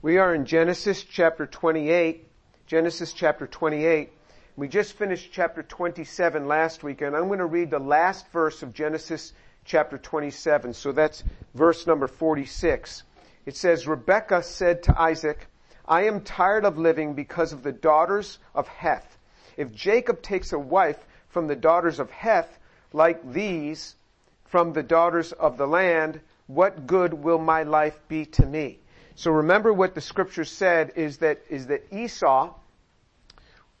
We are in Genesis chapter 28. Genesis chapter 28. We just finished chapter 27 last week, and I'm going to read the last verse of Genesis chapter 27. So that's verse number 46. It says, Rebekah said to Isaac, I am tired of living because of the daughters of Heth. If Jacob takes a wife from the daughters of Heth, like these, from the daughters of the land, what good will my life be to me? So remember what the scripture said is that, is that Esau,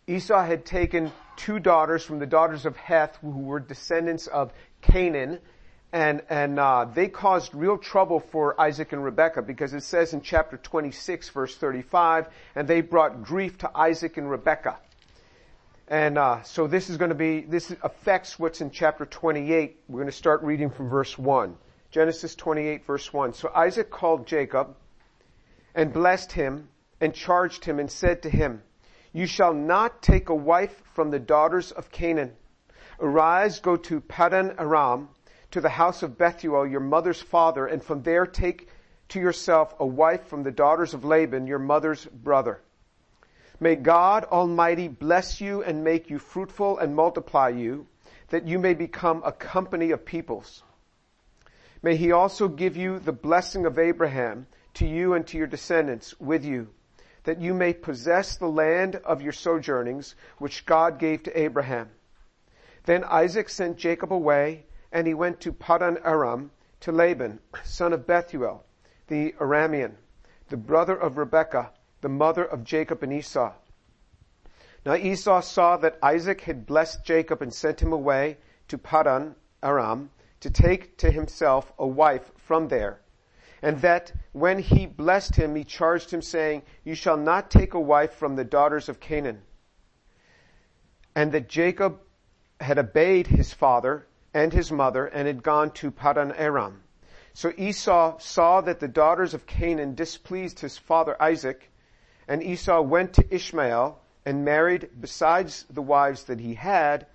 Esau had taken two daughters from the daughters of Heth who were descendants of Canaan and, and, uh, they caused real trouble for Isaac and Rebekah because it says in chapter 26 verse 35, and they brought grief to Isaac and Rebekah. And uh, so this is going to be this affects what's in chapter 28. We're going to start reading from verse 1. Genesis 28 verse 1. So Isaac called Jacob and blessed him and charged him and said to him, You shall not take a wife from the daughters of Canaan. Arise, go to Paddan Aram, to the house of Bethuel, your mother's father, and from there take to yourself a wife from the daughters of Laban, your mother's brother. May God Almighty bless you and make you fruitful and multiply you, that you may become a company of peoples. May He also give you the blessing of Abraham to you and to your descendants with you, that you may possess the land of your sojournings, which God gave to Abraham. Then Isaac sent Jacob away, and he went to Paddan Aram to Laban, son of Bethuel, the Aramean, the brother of Rebekah, the mother of Jacob and Esau. Now Esau saw that Isaac had blessed Jacob and sent him away to Paddan Aram to take to himself a wife from there. And that when he blessed him, he charged him saying, you shall not take a wife from the daughters of Canaan. And that Jacob had obeyed his father and his mother and had gone to Paddan Aram. So Esau saw that the daughters of Canaan displeased his father Isaac and Esau went to Ishmael and married, besides the wives that he had,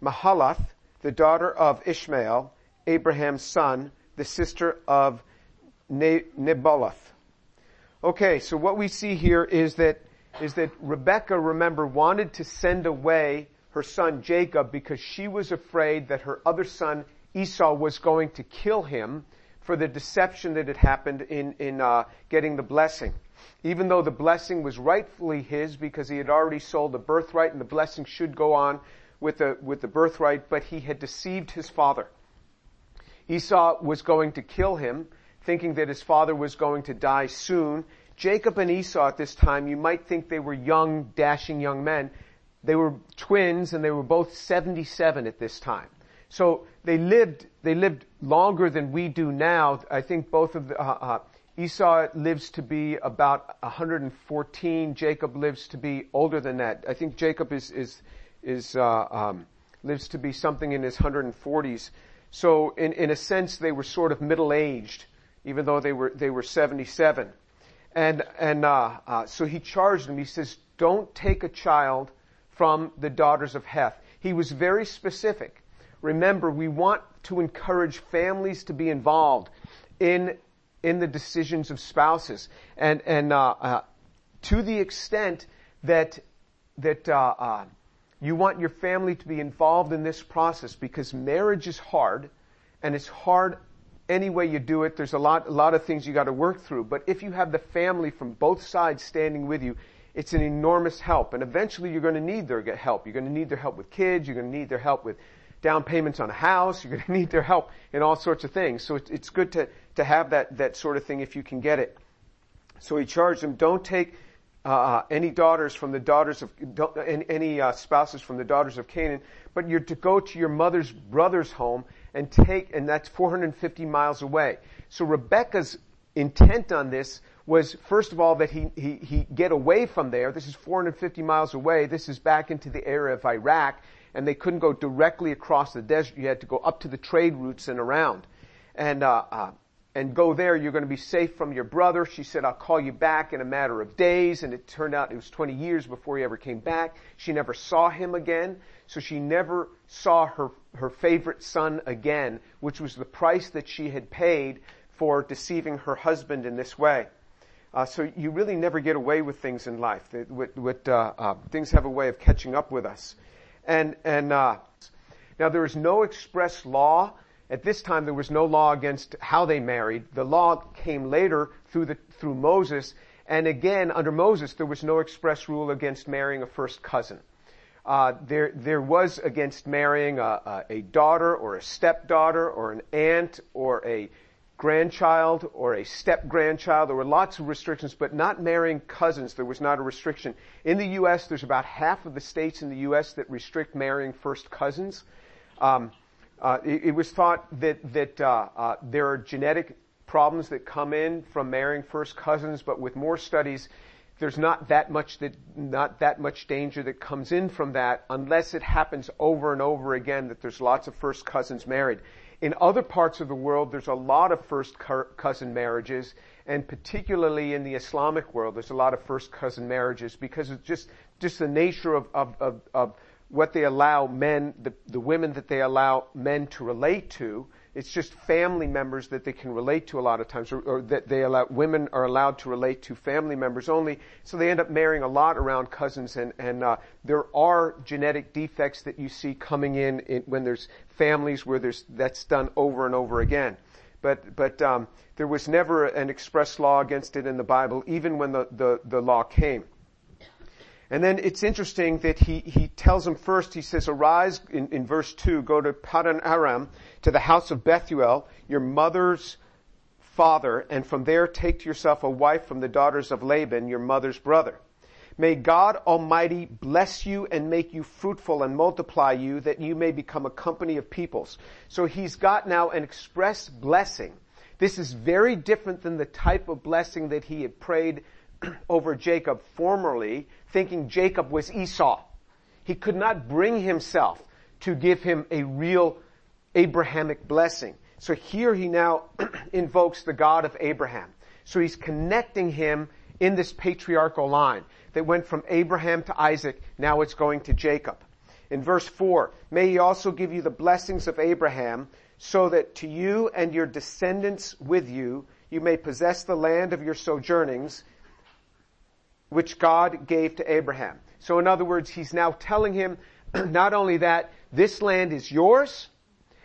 Mahalath, the daughter of Ishmael, Abraham's son, the sister of Nebaioth. Okay, so what we see here is that, is that Rebecca, remember, wanted to send away her son Jacob because she was afraid that her other son Esau was going to kill him for the deception that had happened in, in uh, getting the blessing even though the blessing was rightfully his because he had already sold the birthright and the blessing should go on with the, with the birthright, but he had deceived his father. Esau was going to kill him, thinking that his father was going to die soon. Jacob and Esau at this time, you might think they were young, dashing young men. They were twins and they were both 77 at this time. So they lived, they lived longer than we do now. I think both of the, uh, uh, Esau lives to be about 114. Jacob lives to be older than that. I think Jacob is is is uh, um, lives to be something in his 140s. So in in a sense, they were sort of middle aged, even though they were they were 77. And and uh, uh, so he charged them. He says, "Don't take a child from the daughters of Heth." He was very specific. Remember, we want to encourage families to be involved in in the decisions of spouses. And, and, uh, uh, to the extent that, that, uh, uh, you want your family to be involved in this process because marriage is hard and it's hard any way you do it. There's a lot, a lot of things you got to work through. But if you have the family from both sides standing with you, it's an enormous help. And eventually you're going to need their help. You're going to need their help with kids. You're going to need their help with down payments on a house. You're going to need their help in all sorts of things. So it's good to, to have that, that sort of thing if you can get it. So he charged them, don't take uh, any daughters from the daughters of, any uh, spouses from the daughters of Canaan, but you're to go to your mother's brother's home and take, and that's 450 miles away. So Rebecca's intent on this was, first of all, that he, he, he get away from there. This is 450 miles away. This is back into the area of Iraq and they couldn't go directly across the desert. You had to go up to the trade routes and around. And, uh, uh, and go there. You're going to be safe from your brother. She said, I'll call you back in a matter of days. And it turned out it was 20 years before he ever came back. She never saw him again. So she never saw her, her favorite son again, which was the price that she had paid for deceiving her husband in this way. Uh, so you really never get away with things in life. What, what, uh, uh, things have a way of catching up with us. And, and uh, now there is no express law. At this time, there was no law against how they married. The law came later through, the, through Moses. And again, under Moses, there was no express rule against marrying a first cousin. Uh, there, there was against marrying a, a, daughter or a stepdaughter or an aunt or a grandchild or a step grandchild. There were lots of restrictions, but not marrying cousins. There was not a restriction. In the U.S., there's about half of the states in the U.S. that restrict marrying first cousins. Um, uh, it, it, was thought that that uh, uh, there are genetic problems that come in from marrying first cousins, but with more studies, there's not that much that not that much danger that comes in from that unless it happens over and over again that there's lots of first cousins married. In other parts of the world, there's a lot of first cousin marriages, and particularly in the Islamic world, there's a lot of first cousin marriages because it's just, just the nature of, of, of, of what they allow men, the, the women that they allow men to relate to. It's just family members that they can relate to a lot of times, or, or, that they allow, women are allowed to relate to family members only. So they end up marrying a lot around cousins, and, and uh, there are genetic defects that you see coming in, in when there's families where there's, that's done over and over again. But, but um, there was never an express law against it in the Bible, even when the, the, the law came. And then it's interesting that he, he tells them first, he says, arise in, in verse 2, go to Padan Aram, to the house of Bethuel, your mother's father, and from there take to yourself a wife from the daughters of Laban, your mother's brother. May God Almighty bless you and make you fruitful and multiply you that you may become a company of peoples. So he's got now an express blessing. This is very different than the type of blessing that he had prayed over Jacob formerly, thinking Jacob was Esau. He could not bring himself to give him a real Abrahamic blessing. So here he now invokes the God of Abraham. So he's connecting him in this patriarchal line that went from Abraham to Isaac, now it's going to Jacob. In verse 4, may he also give you the blessings of Abraham, so that to you and your descendants with you, you may possess the land of your sojournings, which God gave to Abraham. So in other words, he's now telling him not only that this land is yours,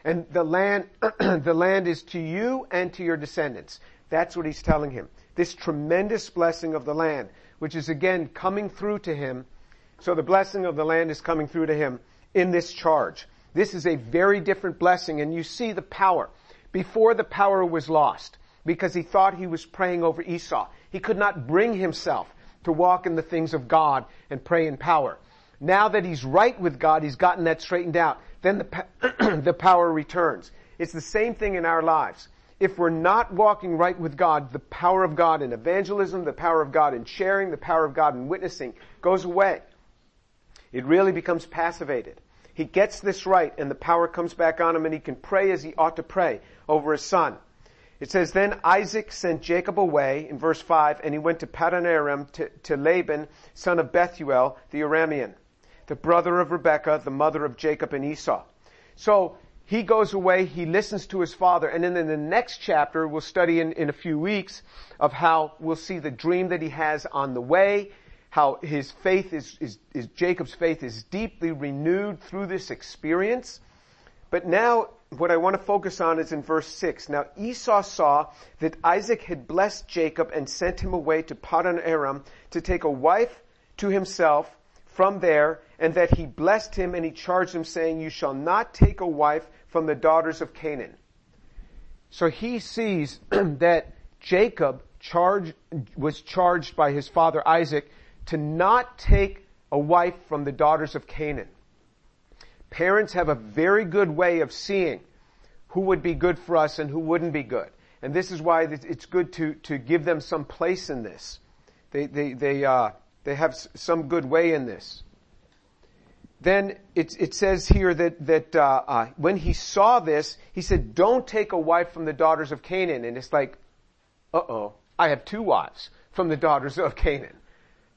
and the land, the land is to you and to your descendants. That's what he's telling him. This tremendous blessing of the land which is again coming through to him. So the blessing of the land is coming through to him in this charge. This is a very different blessing and you see the power. Before the power was lost because he thought he was praying over Esau. He could not bring himself to walk in the things of God and pray in power. Now that he's right with God, he's gotten that straightened out. Then the, the power returns. It's the same thing in our lives if we're not walking right with God, the power of God in evangelism, the power of God in sharing, the power of God in witnessing goes away. It really becomes passivated. He gets this right and the power comes back on him and he can pray as he ought to pray over his son. It says, then Isaac sent Jacob away in verse 5 and he went to Padan Aram to, to Laban, son of Bethuel, the Aramean, the brother of Rebekah, the mother of Jacob and Esau. So he goes away, he listens to his father, and then in the next chapter, we'll study in, in a few weeks of how we'll see the dream that he has on the way, how his faith is, is, is Jacob's faith is deeply renewed through this experience. But now, what I want to focus on is in verse 6. Now Esau saw that Isaac had blessed Jacob and sent him away to Padan Aram to take a wife to himself from there, and that he blessed him and he charged him saying, you shall not take a wife from the daughters of Canaan. So he sees that Jacob charged, was charged by his father Isaac to not take a wife from the daughters of Canaan. Parents have a very good way of seeing who would be good for us and who wouldn't be good. And this is why it's good to, to give them some place in this. They, they, they, uh, they have some good way in this then it, it says here that, that uh, uh, when he saw this, he said, don't take a wife from the daughters of Canaan. And it's like, uh-oh, I have two wives from the daughters of Canaan.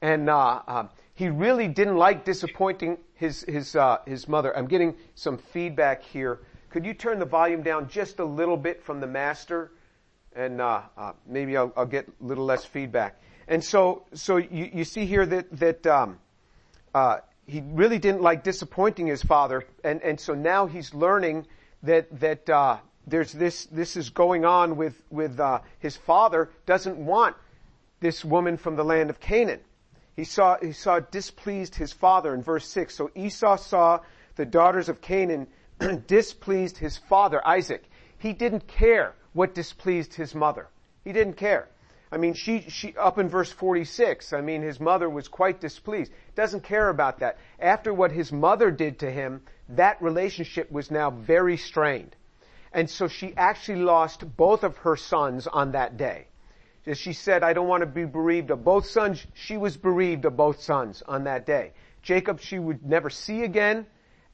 And uh, uh he really didn't like disappointing his, his, uh, his mother. I'm getting some feedback here. Could you turn the volume down just a little bit from the master? And uh, maybe I'll, I'll get a little less feedback. And so, so you, you see here that, that, um, uh, he really didn't like disappointing his father, and, and so now he's learning that, that, uh, there's this, this is going on with, with, uh, his father doesn't want this woman from the land of Canaan. He saw, he saw displeased his father in verse 6. So Esau saw the daughters of Canaan displeased his father, Isaac. He didn't care what displeased his mother. He didn't care. I mean, she, she, up in verse 46, I mean, his mother was quite displeased. Doesn't care about that. After what his mother did to him, that relationship was now very strained. And so she actually lost both of her sons on that day. As she said, I don't want to be bereaved of both sons. She was bereaved of both sons on that day. Jacob she would never see again,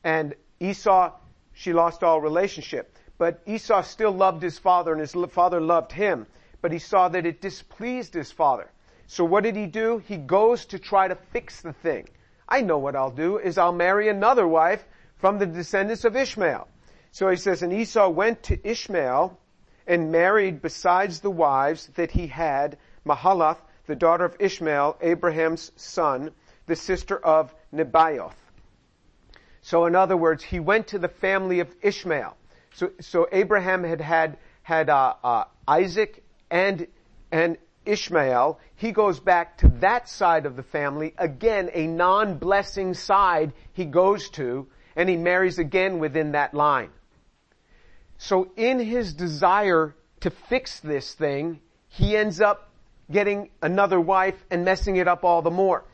and Esau, she lost all relationship. But Esau still loved his father and his father loved him, but he saw that it displeased his father. So what did he do? He goes to try to fix the thing. I know what I'll do is I'll marry another wife from the descendants of Ishmael. So he says, and Esau went to Ishmael and married besides the wives that he had Mahalath, the daughter of Ishmael, Abraham's son, the sister of Nebaioth. So in other words, he went to the family of Ishmael. So, so Abraham had had, had uh, uh, Isaac and, and Ishmael. He goes back to that side of the family. Again, a non-blessing side he goes to, and he marries again within that line. So in his desire to fix this thing, he ends up getting another wife and messing it up all the more.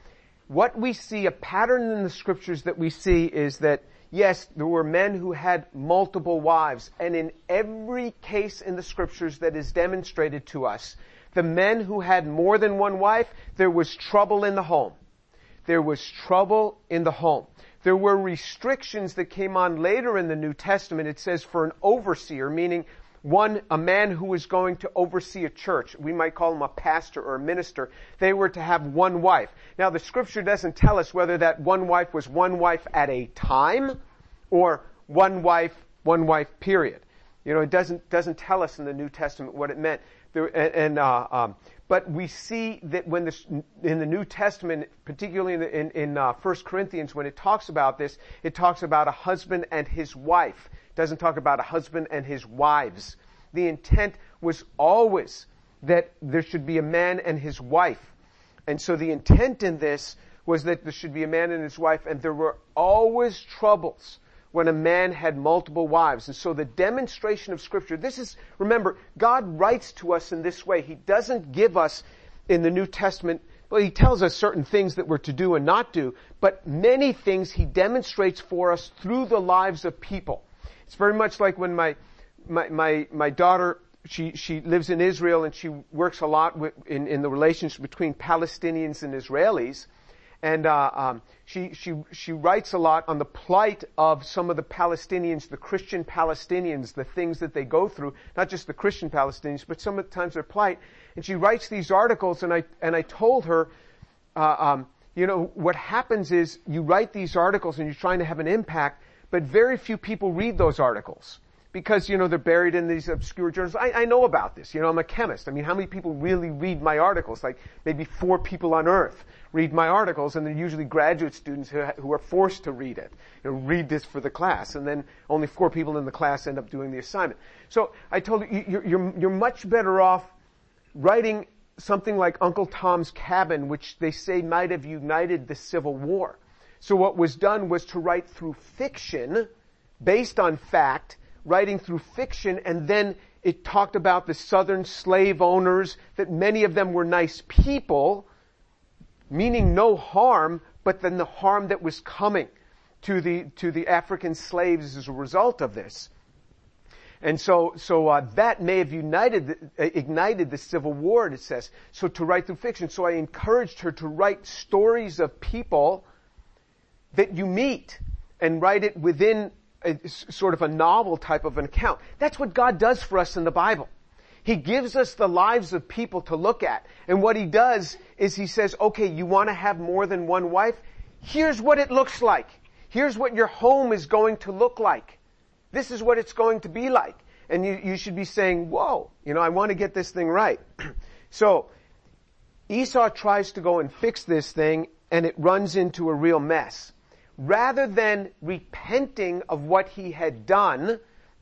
What we see, a pattern in the scriptures that we see is that yes, there were men who had multiple wives, and in every case in the scriptures that is demonstrated to us, the men who had more than one wife, there was trouble in the home. There was trouble in the home. There were restrictions that came on later in the New Testament. It says for an overseer, meaning one, a man who was going to oversee a church. We might call him a pastor or a minister. They were to have one wife. Now the scripture doesn't tell us whether that one wife was one wife at a time or one wife, one wife period. You know, it doesn't, doesn't tell us in the New Testament what it meant. There, and, and uh, um, but we see that when this, in the New Testament, particularly in, in, in uh, 1 Corinthians, when it talks about this, it talks about a husband and his wife. It doesn't talk about a husband and his wives. The intent was always that there should be a man and his wife. And so the intent in this was that there should be a man and his wife, and there were always troubles when a man had multiple wives. And so the demonstration of scripture, this is, remember, God writes to us in this way. He doesn't give us in the New Testament, well, he tells us certain things that we're to do and not do, but many things he demonstrates for us through the lives of people. It's very much like when my, my, my, my daughter, she, she lives in Israel and she works a lot with, in, in the relationship between Palestinians and Israelis and uh, um, she she she writes a lot on the plight of some of the Palestinians, the Christian Palestinians, the things that they go through, not just the Christian Palestinians, but sometimes their plight. And she writes these articles, and I and I told her, uh, um, you know, what happens is you write these articles and you're trying to have an impact, but very few people read those articles because, you know, they're buried in these obscure journals. I, I, know about this. You know, I'm a chemist. I mean, how many people really read my articles? Like maybe four people on earth read my articles and they're usually graduate students who, who are forced to read it. You know, read this for the class and then only four people in the class end up doing the assignment. So I told you, you're, you're, you're much better off writing something like Uncle Tom's Cabin, which they say might have united the Civil War. So what was done was to write through fiction based on fact writing through fiction and then it talked about the southern slave owners, that many of them were nice people, meaning no harm, but then the harm that was coming to the, to the African slaves as a result of this. And so, so uh, that may have united, uh, ignited the Civil War. It says so to write through fiction. So I encouraged her to write stories of people that you meet and write it within a, sort of a novel type of an account. That's what God does for us in the Bible. He gives us the lives of people to look at. And what he does is he says, okay, you want to have more than one wife? Here's what it looks like. Here's what your home is going to look like. This is what it's going to be like. And you, you should be saying, whoa, you know, I want to get this thing right. so, Esau tries to go and fix this thing and it runs into a real mess. Rather than repenting of what he had done,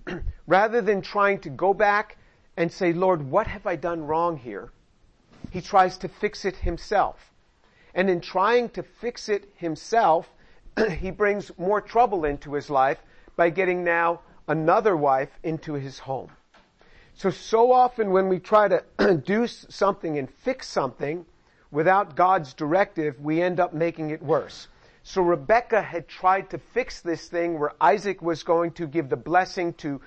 rather than trying to go back and say, Lord, what have I done wrong here? He tries to fix it himself. And in trying to fix it himself, he brings more trouble into his life by getting now another wife into his home. So, so often when we try to do something and fix something without God's directive, we end up making it worse. So Rebecca had tried to fix this thing where Isaac was going to give the blessing to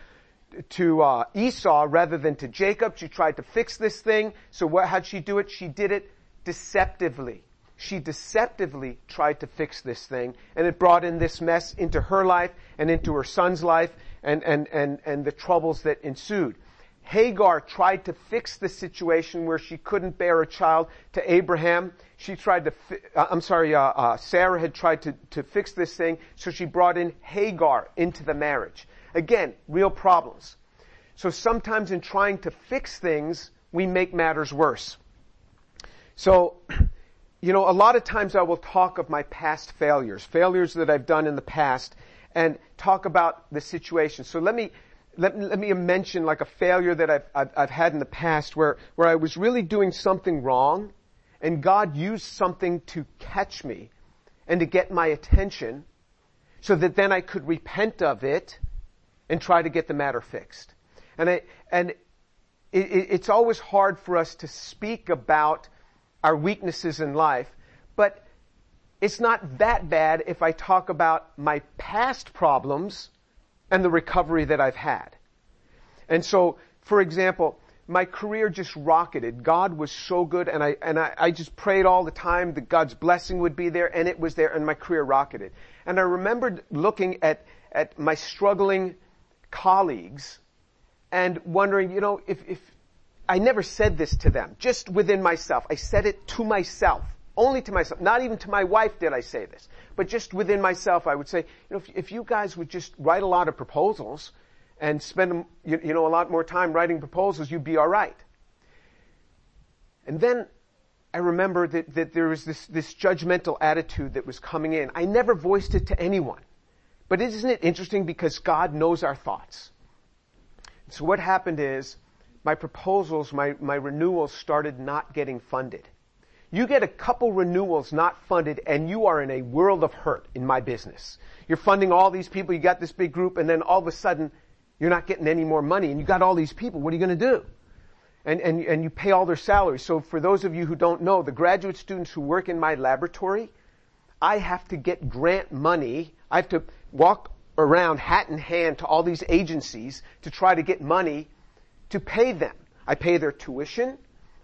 to uh, Esau rather than to Jacob. She tried to fix this thing. So what, how'd she do it? She did it deceptively. She deceptively tried to fix this thing, and it brought in this mess into her life and into her son's life, and and and and the troubles that ensued. Hagar tried to fix the situation where she couldn't bear a child to Abraham. She tried to, fi- uh, I'm sorry, uh, uh, Sarah had tried to, to fix this thing, so she brought in Hagar into the marriage. Again, real problems. So sometimes in trying to fix things, we make matters worse. So, you know, a lot of times I will talk of my past failures, failures that I've done in the past, and talk about the situation. So let me, let, let me mention like a failure that I've, I've, I've had in the past where, where I was really doing something wrong and God used something to catch me and to get my attention so that then I could repent of it and try to get the matter fixed. And I, and it, it, it's always hard for us to speak about our weaknesses in life, but it's not that bad if I talk about my past problems and the recovery that I've had. And so, for example, my career just rocketed. God was so good and I, and I, I just prayed all the time that God's blessing would be there and it was there and my career rocketed. And I remembered looking at, at my struggling colleagues and wondering, you know, if, if I never said this to them, just within myself. I said it to myself. Only to myself. Not even to my wife did I say this. But just within myself, I would say, you know, if, if you guys would just write a lot of proposals and spend, you, you know, a lot more time writing proposals, you'd be alright. And then I remember that, that there was this, this judgmental attitude that was coming in. I never voiced it to anyone. But isn't it interesting because God knows our thoughts? So what happened is my proposals, my, my renewals started not getting funded. You get a couple renewals not funded and you are in a world of hurt in my business. You're funding all these people, you got this big group, and then all of a sudden you're not getting any more money and you got all these people. What are you going to do? And, and, and you pay all their salaries. So for those of you who don't know, the graduate students who work in my laboratory, I have to get grant money. I have to walk around hat in hand to all these agencies to try to get money to pay them. I pay their tuition.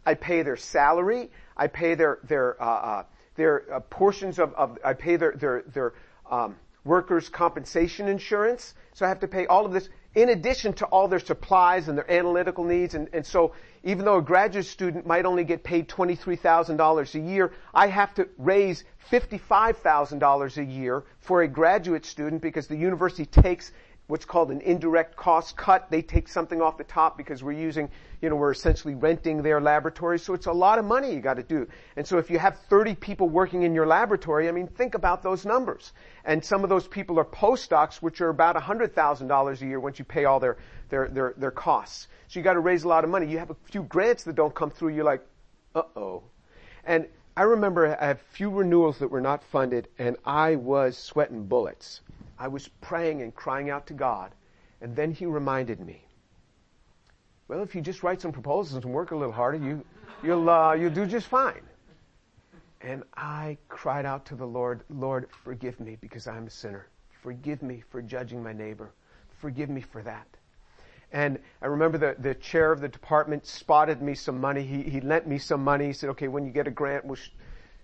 I pay their salary. I pay their their uh, uh, their uh, portions of, of I pay their their their um, workers' compensation insurance. So I have to pay all of this in addition to all their supplies and their analytical needs. And, and so even though a graduate student might only get paid $23,000 a year, I have to raise $55,000 a year for a graduate student because the university takes what's called an indirect cost cut. They take something off the top because we're using, you know, we're essentially renting their laboratory. So it's a lot of money you got to do. And so if you have 30 people working in your laboratory, I mean, think about those numbers. And some of those people are postdocs, which are about $100,000 a year once you pay all their, their, their, their costs. So you got to raise a lot of money. You have a few grants that don't come through. You're like, uh oh. And I remember I had a few renewals that were not funded and I was sweating bullets. I was praying and crying out to God, and then He reminded me, well, if you just write some proposals and work a little harder, you, you'll, uh, you'll do just fine. And I cried out to the Lord, Lord, forgive me because I'm a sinner. Forgive me for judging my neighbor. Forgive me for that. And I remember the, the chair of the department spotted me some money. He, he lent me some money. He said, okay, when you get a grant, we'll sh-,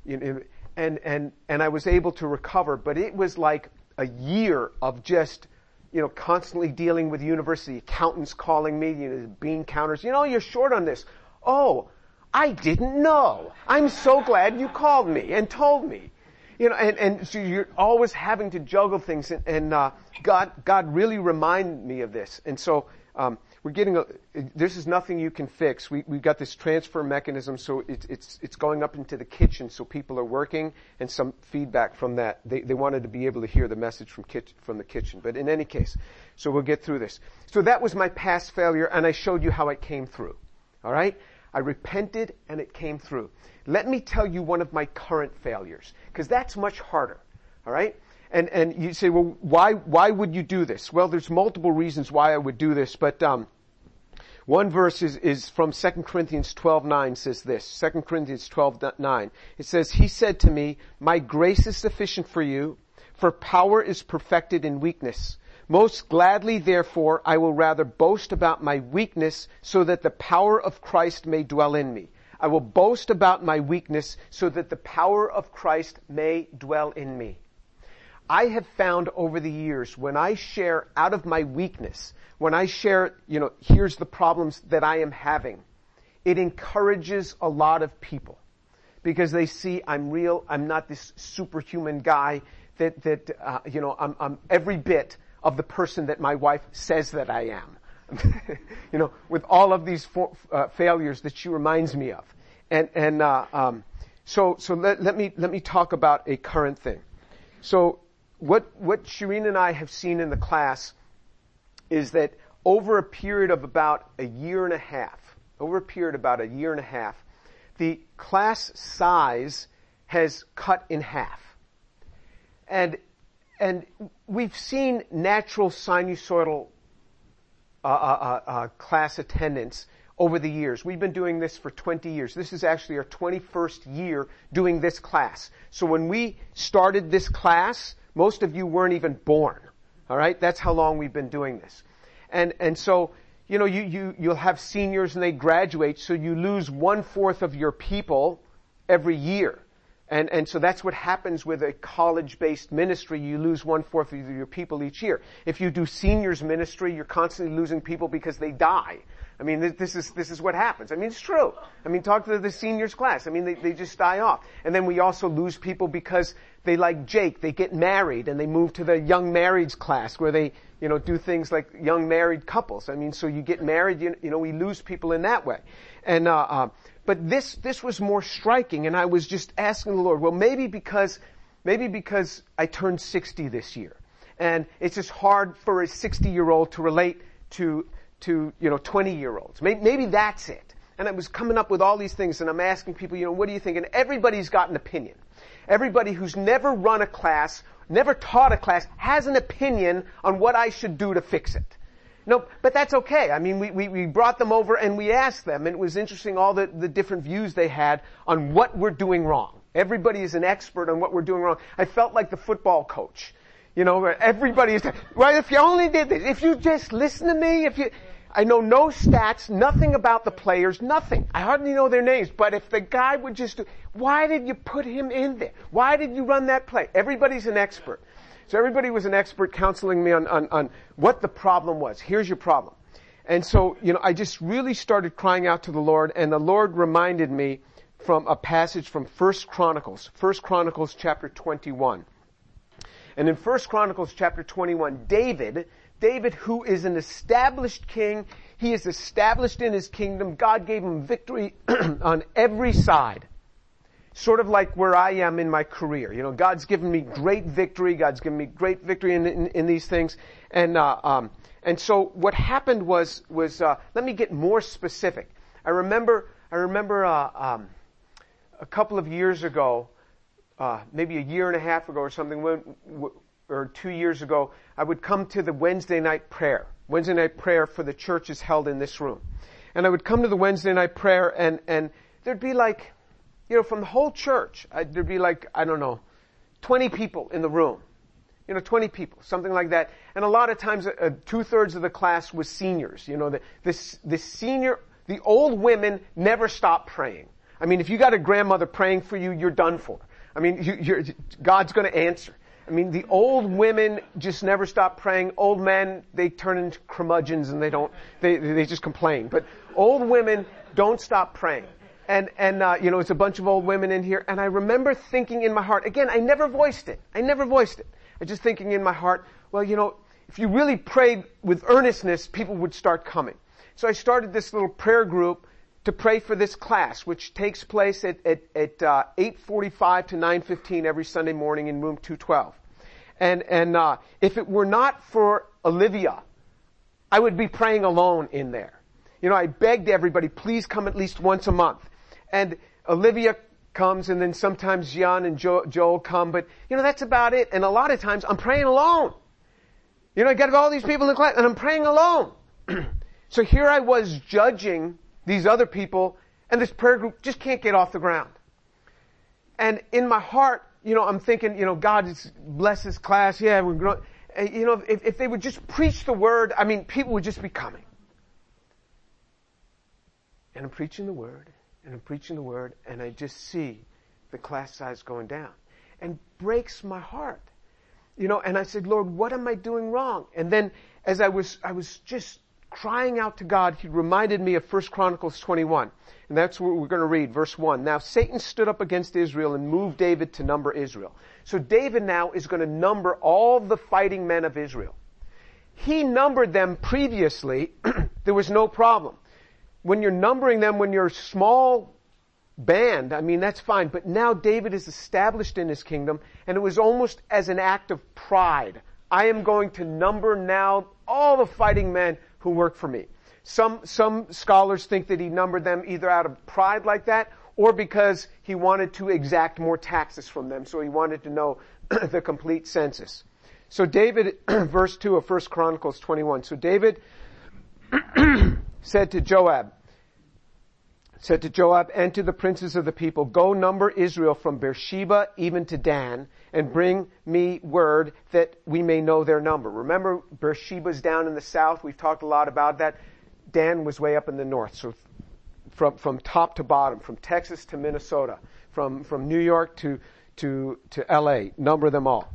you know, and, and, and I was able to recover, but it was like a year of just, you know, constantly dealing with university accountants calling me, you know, bean counters. You know, you're short on this. Oh, I didn't know. I'm so glad you called me and told me. You know, and, and so you're always having to juggle things and, and uh, God, God really reminded me of this. And so, um, we're getting a, this is nothing you can fix. We, we've got this transfer mechanism, so it's, it's, it's going up into the kitchen, so people are working, and some feedback from that. They, they wanted to be able to hear the message from, kitchen, from the kitchen. But in any case, so we'll get through this. So that was my past failure, and I showed you how it came through. Alright? I repented, and it came through. Let me tell you one of my current failures, because that's much harder. Alright? And, and you say, well, why, why would you do this? Well, there's multiple reasons why I would do this, but, um, one verse is, is from 2 Corinthians 12:9 says this. 2 Corinthians 12:9. It says, He said to me, My grace is sufficient for you, for power is perfected in weakness. Most gladly, therefore, I will rather boast about my weakness so that the power of Christ may dwell in me. I will boast about my weakness so that the power of Christ may dwell in me. I have found over the years when I share out of my weakness, when I share, you know, here's the problems that I am having, it encourages a lot of people because they see I'm real. I'm not this superhuman guy that that uh, you know I'm, I'm every bit of the person that my wife says that I am. you know, with all of these uh, failures that she reminds me of, and and uh, um, so so let, let me let me talk about a current thing. So what what Shireen and I have seen in the class is that over a period of about a year and a half, over a period about a year and a half, the class size has cut in half. And, and we've seen natural sinusoidal uh, uh, uh, uh class attendance over the years. We've been doing this for 20 years. This is actually our 21st year doing this class. So when we started this class, most of you weren't even born. All right, that's how long we've been doing this, and and so you know you you you'll have seniors and they graduate, so you lose one fourth of your people every year. And, and so that's what happens with a college-based ministry. You lose one-fourth of your people each year. If you do seniors ministry, you're constantly losing people because they die. I mean, this is, this is what happens. I mean, it's true. I mean, talk to the seniors class. I mean, they, they just die off. And then we also lose people because they like Jake, they get married and they move to the young marriage class where they, you know, do things like young married couples. I mean, so you get married, you, you know, we lose people in that way. And, uh, uh, but this, this was more striking and I was just asking the Lord, well, maybe because, maybe because I turned 60 this year. And it's just hard for a 60 year old to relate to to, you know, 20 year olds. Maybe, maybe that's it. And I was coming up with all these things and I'm asking people, you know, what do you think? And everybody's got an opinion. Everybody who's never run a class, never taught a class, has an opinion on what I should do to fix it. No, but that's okay. I mean, we, we, we brought them over and we asked them, and it was interesting all the, the different views they had on what we're doing wrong. Everybody is an expert on what we're doing wrong. I felt like the football coach. You know, everybody is, well, if you only did this, if you just listen to me, if you, I know no stats, nothing about the players, nothing. I hardly know their names, but if the guy would just do, why did you put him in there? Why did you run that play? Everybody's an expert. So everybody was an expert counseling me on, on, on what the problem was. Here's your problem. And so, you know, I just really started crying out to the Lord, and the Lord reminded me from a passage from First Chronicles, First Chronicles chapter 21. And in 1 Chronicles chapter 21, David, David who is an established king, he is established in his kingdom. God gave him victory on every side. Sort of like where I am in my career. You know, God's given me great victory. God's given me great victory in, in, in these things. And, uh, um, and so what happened was, was, uh, let me get more specific. I remember, I remember, uh, um, a couple of years ago, uh, maybe a year and a half ago or something, when, or two years ago, I would come to the Wednesday night prayer. Wednesday night prayer for the church is held in this room. And I would come to the Wednesday night prayer and, and there'd be like, you know, from the whole church, I, there'd be like, I don't know, 20 people in the room. You know, 20 people, something like that. And a lot of times, uh, two thirds of the class was seniors. You know, the, the, the senior, the old women never stop praying. I mean, if you got a grandmother praying for you, you're done for. I mean, you, you're God's going to answer. I mean, the old women just never stop praying. Old men, they turn into curmudgeons and they don't, they, they just complain. But old women don't stop praying. And, and, uh, you know, it's a bunch of old women in here. And I remember thinking in my heart, again, I never voiced it. I never voiced it. I just thinking in my heart, well, you know, if you really prayed with earnestness, people would start coming. So I started this little prayer group to pray for this class, which takes place at, at, at uh, 8.45 to 9.15 every Sunday morning in room 212. And, and uh, if it were not for Olivia, I would be praying alone in there. You know, I begged everybody, please come at least once a month. And Olivia comes and then sometimes Jan and Joel come, but you know, that's about it. And a lot of times I'm praying alone. You know, I got all these people in the class and I'm praying alone. so here I was judging these other people and this prayer group just can't get off the ground. And in my heart, you know, I'm thinking, you know, God just bless this class. Yeah, we're growing. You know, if, if they would just preach the word, I mean, people would just be coming. And I'm preaching the word, and I'm preaching the word, and I just see the class size going down. And breaks my heart. You know, and I said, Lord, what am I doing wrong? And then as I was, I was just crying out to God, he reminded me of 1 Chronicles 21. And that's what we're going to read, verse 1. Now Satan stood up against Israel and moved David to number Israel. So David now is going to number all the fighting men of Israel. He numbered them previously. there was no problem. When you're numbering them, when you're a small band, I mean, that's fine. But now David is established in his kingdom, and it was almost as an act of pride. I am going to number now all the fighting men who work for me. Some, some scholars think that he numbered them either out of pride like that or because he wanted to exact more taxes from them. So he wanted to know the complete census. So David, verse 2 of 1 Chronicles 21. So David said to Joab, said to Joab and to the princes of the people, go number Israel from Beersheba even to Dan and bring me word that we may know their number. Remember, Beersheba's down in the south. We've talked a lot about that. Dan was way up in the north. So from, from top to bottom, from Texas to Minnesota, from, from New York to, to, to LA, number them all.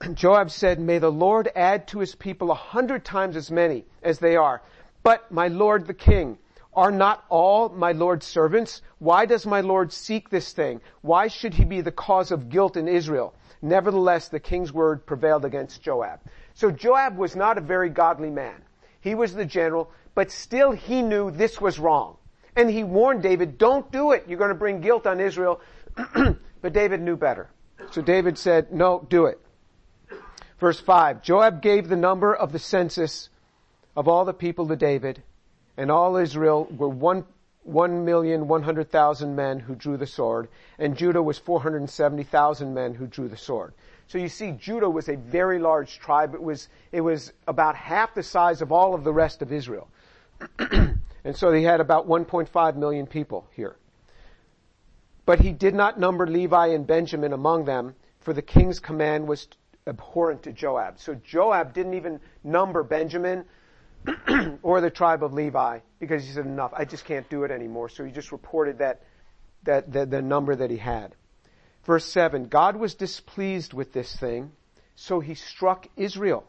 Joab said, may the Lord add to his people a hundred times as many as they are. But my Lord the king, are not all my Lord's servants? Why does my Lord seek this thing? Why should he be the cause of guilt in Israel? Nevertheless, the king's word prevailed against Joab. So Joab was not a very godly man. He was the general, but still he knew this was wrong. And he warned David, don't do it. You're going to bring guilt on Israel. but David knew better. So David said, no, do it. Verse 5, Joab gave the number of the census of all the people to David, and all Israel were one, one million one hundred thousand men who drew the sword, and Judah was four hundred and seventy thousand men who drew the sword. So you see, Judah was a very large tribe. It was, it was about half the size of all of the rest of Israel. and so he had about 1.5 million people here. But he did not number Levi and Benjamin among them, for the king's command was abhorrent to Joab. So Joab didn't even number Benjamin or the tribe of Levi because he said enough. I just can't do it anymore. So he just reported that, that, the, the number that he had. Verse 7, God was displeased with this thing, so he struck Israel.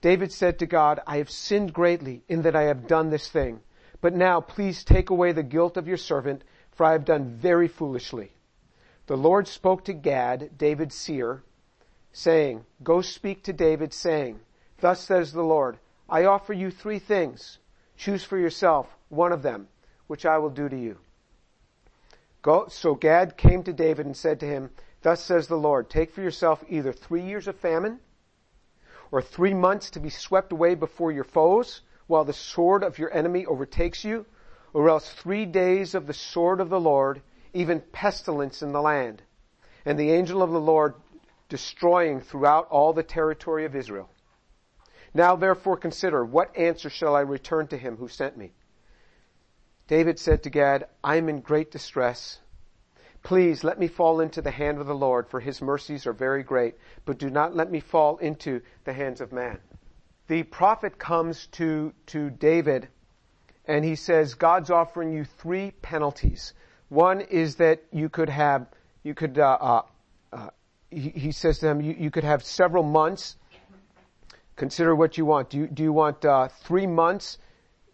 David said to God, I have sinned greatly in that I have done this thing. But now please take away the guilt of your servant, for I have done very foolishly. The Lord spoke to Gad, David's seer, saying, Go speak to David, saying, Thus says the Lord, I offer you three things. Choose for yourself one of them, which I will do to you. Go, so Gad came to David and said to him, Thus says the Lord, take for yourself either three years of famine, or three months to be swept away before your foes, while the sword of your enemy overtakes you, or else three days of the sword of the Lord, even pestilence in the land, and the angel of the Lord destroying throughout all the territory of Israel. Now therefore consider, what answer shall I return to him who sent me? David said to Gad, I am in great distress. Please let me fall into the hand of the Lord, for his mercies are very great, but do not let me fall into the hands of man. The prophet comes to, to David and he says, God's offering you three penalties. One is that you could have, you could, uh, uh, uh, he, he, says to them, you, you could have several months Consider what you want. Do you, do you want uh, three months,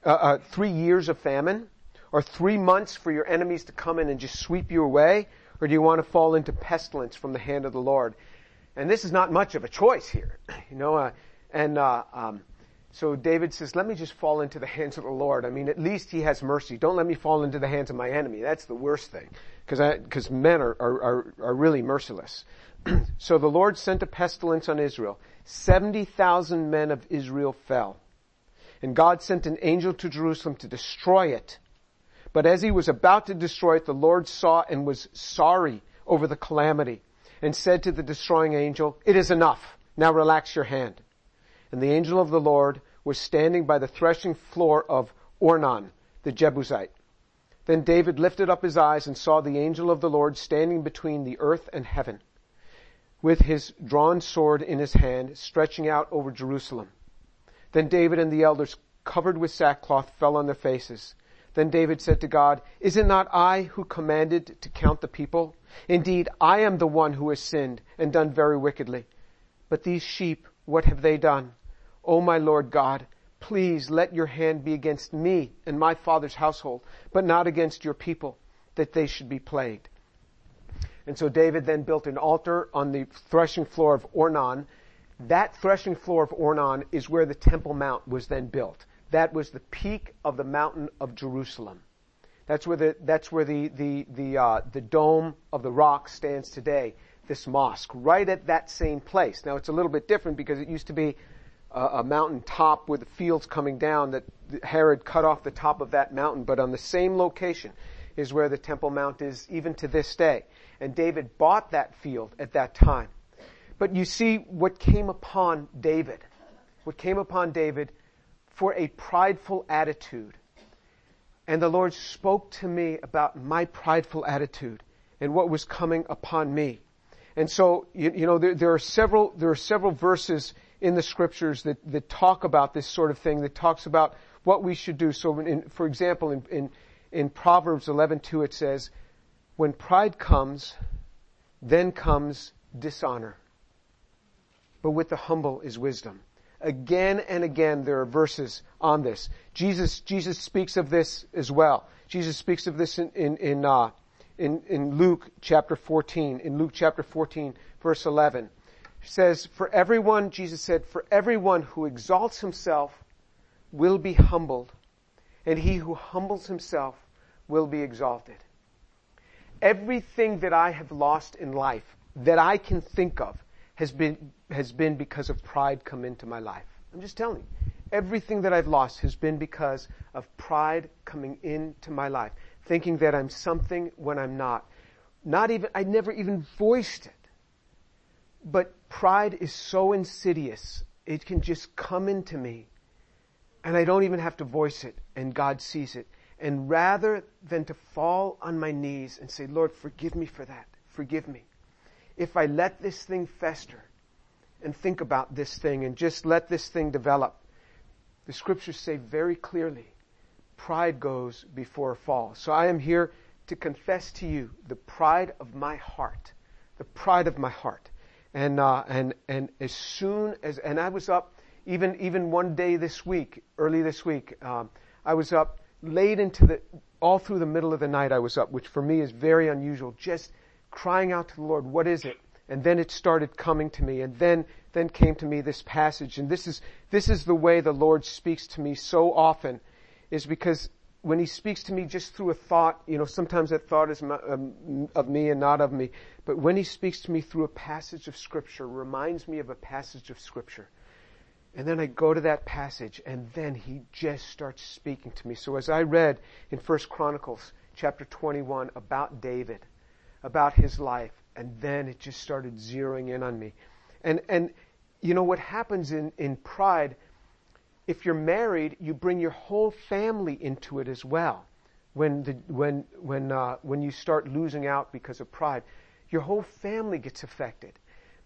uh, uh, three years of famine? Or three months for your enemies to come in and just sweep you away? Or do you want to fall into pestilence from the hand of the Lord? And this is not much of a choice here, you know. Uh, and uh, um, so David says, let me just fall into the hands of the Lord. I mean, at least he has mercy. Don't let me fall into the hands of my enemy. That's the worst thing. Cause cause men are, are, are, are really merciless. so the Lord sent a pestilence on Israel. 70,000 men of Israel fell. And God sent an angel to Jerusalem to destroy it. But as he was about to destroy it, the Lord saw and was sorry over the calamity and said to the destroying angel, it is enough. Now relax your hand. And the angel of the Lord was standing by the threshing floor of Ornan, the Jebusite. Then David lifted up his eyes and saw the angel of the Lord standing between the earth and heaven with his drawn sword in his hand, stretching out over Jerusalem. Then David and the elders, covered with sackcloth, fell on their faces. Then David said to God, Is it not I who commanded to count the people? Indeed, I am the one who has sinned and done very wickedly. But these sheep, what have they done? O my Lord God, please let your hand be against me and my father's household, but not against your people, that they should be plagued. And so David then built an altar on the threshing floor of Ornan. That threshing floor of Ornan is where the Temple Mount was then built. That was the peak of the mountain of Jerusalem. That's where the, that's where the, the, the, uh, the dome of the rock stands today. This mosque, right at that same place. Now it's a little bit different because it used to be a, a mountain top with the fields coming down that Herod cut off the top of that mountain, but on the same location is where the Temple Mount is even to this day and David bought that field at that time. But you see what came upon David, what came upon David for a prideful attitude. And the Lord spoke to me about my prideful attitude and what was coming upon me. And so, you, you know, there, there, are several, there are several verses in the scriptures that, that talk about this sort of thing, that talks about what we should do. So in, for example, in, in, in Proverbs 11:2 it says, when pride comes, then comes dishonor. But with the humble is wisdom. Again and again there are verses on this. Jesus, Jesus speaks of this as well. Jesus speaks of this in, in, in, uh, in, in Luke chapter 14. In Luke chapter 14 verse 11. He says, for everyone, Jesus said, for everyone who exalts himself will be humbled, and he who humbles himself will be exalted everything that I have lost in life that I can think of has been, has been because of pride come into my life. I'm just telling you. Everything that I've lost has been because of pride coming into my life. Thinking that I'm something when I'm not. Not even, I never even voiced it. But pride is so insidious. It can just come into me and I don't even have to voice it and God sees it. And rather than to fall on my knees and say, Lord, forgive me for that. Forgive me. If I let this thing fester and think about this thing and just let this thing develop, the scriptures say very clearly, pride goes before a fall. So I am here to confess to you the pride of my heart, the pride of my heart. And, uh, and, and as soon as, and I was up even, even one day this week, early this week, um, I was up late into the, all through the middle of the night I was up, which for me is very unusual, just crying out to the Lord, what is it? And then it started coming to me, and then, then came to me this passage, and this is, this is the way the Lord speaks to me so often, is because when He speaks to me just through a thought, you know, sometimes that thought is um, of me and not of me, but when He speaks to me through a passage of Scripture, reminds me of a passage of Scripture, and then I go to that passage and then he just starts speaking to me. So as I read in First Chronicles chapter 21 about David, about his life, and then it just started zeroing in on me. And, and, you know what happens in, in pride, if you're married, you bring your whole family into it as well. When the, when, when, uh, when you start losing out because of pride, your whole family gets affected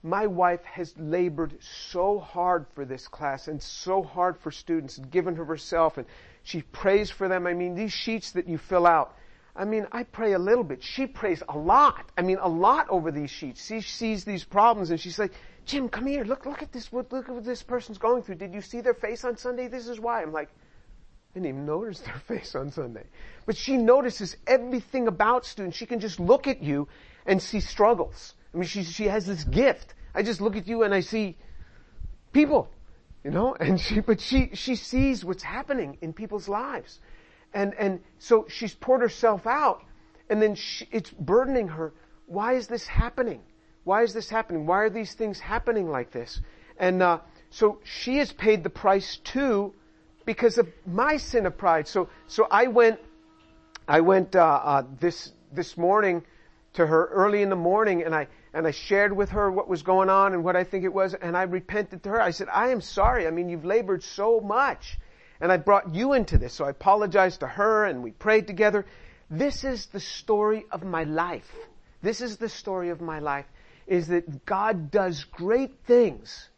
my wife has labored so hard for this class and so hard for students and given her herself and she prays for them. I mean, these sheets that you fill out, I mean, I pray a little bit. She prays a lot. I mean, a lot over these sheets. She sees these problems and she's like, Jim, come here. Look, look at this. Look at what this person's going through. Did you see their face on Sunday? This is why. I'm like, I didn't even notice their face on Sunday. But she notices everything about students. She can just look at you and see struggles. I mean, she, she has this gift. I just look at you and I see people. You know, and she, but she, she sees what's happening in people's lives. And, and so she's poured herself out and then she, it's burdening her. Why is this happening? Why is this happening? Why are these things happening like this? And, uh, so she has paid the price too because of my sin of pride. So, so I went, I went, uh, uh, this, this morning to her early in the morning and I, and I shared with her what was going on and what I think it was and I repented to her. I said, I am sorry. I mean, you've labored so much and I brought you into this. So I apologized to her and we prayed together. This is the story of my life. This is the story of my life is that God does great things.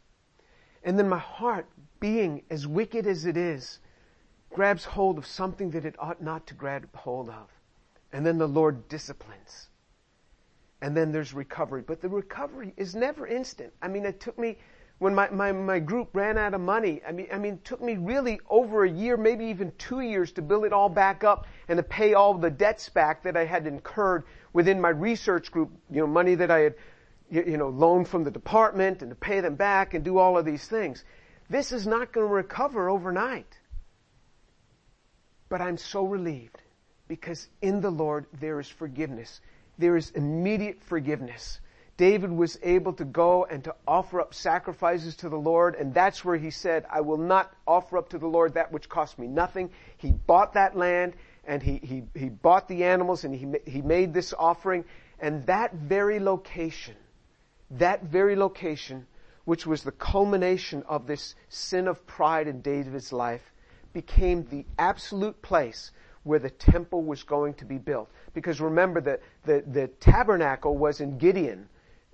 And then my heart, being as wicked as it is, grabs hold of something that it ought not to grab hold of. And then the Lord disciplines. And then there's recovery. But the recovery is never instant. I mean, it took me, when my, my, my group ran out of money, I mean, I mean, it took me really over a year, maybe even two years to build it all back up and to pay all the debts back that I had incurred within my research group, you know, money that I had, you know, loaned from the department and to pay them back and do all of these things. This is not going to recover overnight. But I'm so relieved because in the Lord there is forgiveness. There is immediate forgiveness. David was able to go and to offer up sacrifices to the Lord, and that's where he said, I will not offer up to the Lord that which cost me nothing. He bought that land, and he, he, he bought the animals, and he, he made this offering, and that very location, that very location, which was the culmination of this sin of pride in David's life, became the absolute place where the temple was going to be built. Because remember that the, the tabernacle was in Gideon,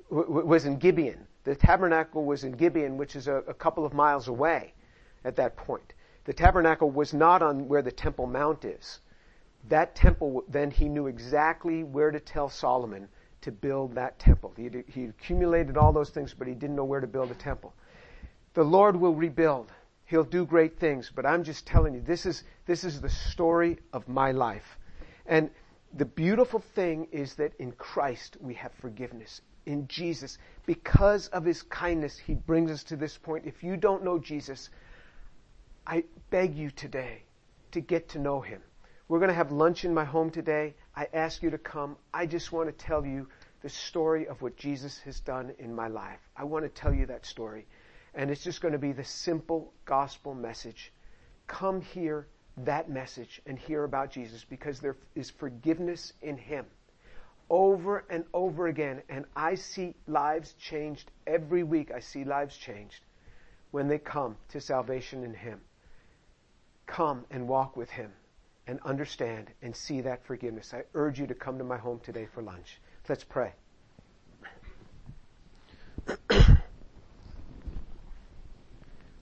was in Gibeon. The tabernacle was in Gibeon, which is a, a couple of miles away at that point. The tabernacle was not on where the Temple Mount is. That temple, then he knew exactly where to tell Solomon to build that temple. He, he accumulated all those things, but he didn't know where to build a temple. The Lord will rebuild. He'll do great things, but I'm just telling you, this is, this is the story of my life. And the beautiful thing is that in Christ we have forgiveness. In Jesus, because of His kindness, He brings us to this point. If you don't know Jesus, I beg you today to get to know Him. We're going to have lunch in my home today. I ask you to come. I just want to tell you the story of what Jesus has done in my life. I want to tell you that story. And it's just going to be the simple gospel message. Come hear that message and hear about Jesus because there is forgiveness in Him over and over again. And I see lives changed every week. I see lives changed when they come to salvation in Him. Come and walk with Him and understand and see that forgiveness. I urge you to come to my home today for lunch. Let's pray.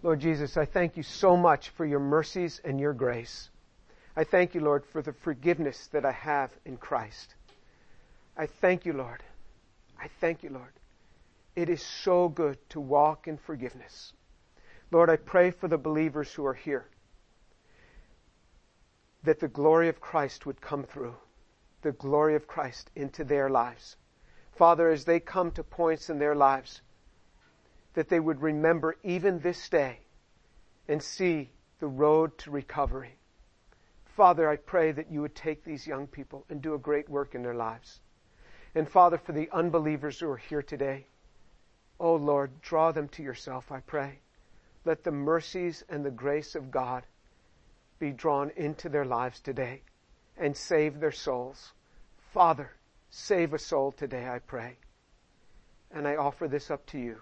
Lord Jesus, I thank you so much for your mercies and your grace. I thank you, Lord, for the forgiveness that I have in Christ. I thank you, Lord. I thank you, Lord. It is so good to walk in forgiveness. Lord, I pray for the believers who are here that the glory of Christ would come through, the glory of Christ into their lives. Father, as they come to points in their lives that they would remember even this day and see the road to recovery. Father, I pray that you would take these young people and do a great work in their lives. And Father, for the unbelievers who are here today, oh Lord, draw them to yourself, I pray. Let the mercies and the grace of God be drawn into their lives today and save their souls. Father, save a soul today, I pray. And I offer this up to you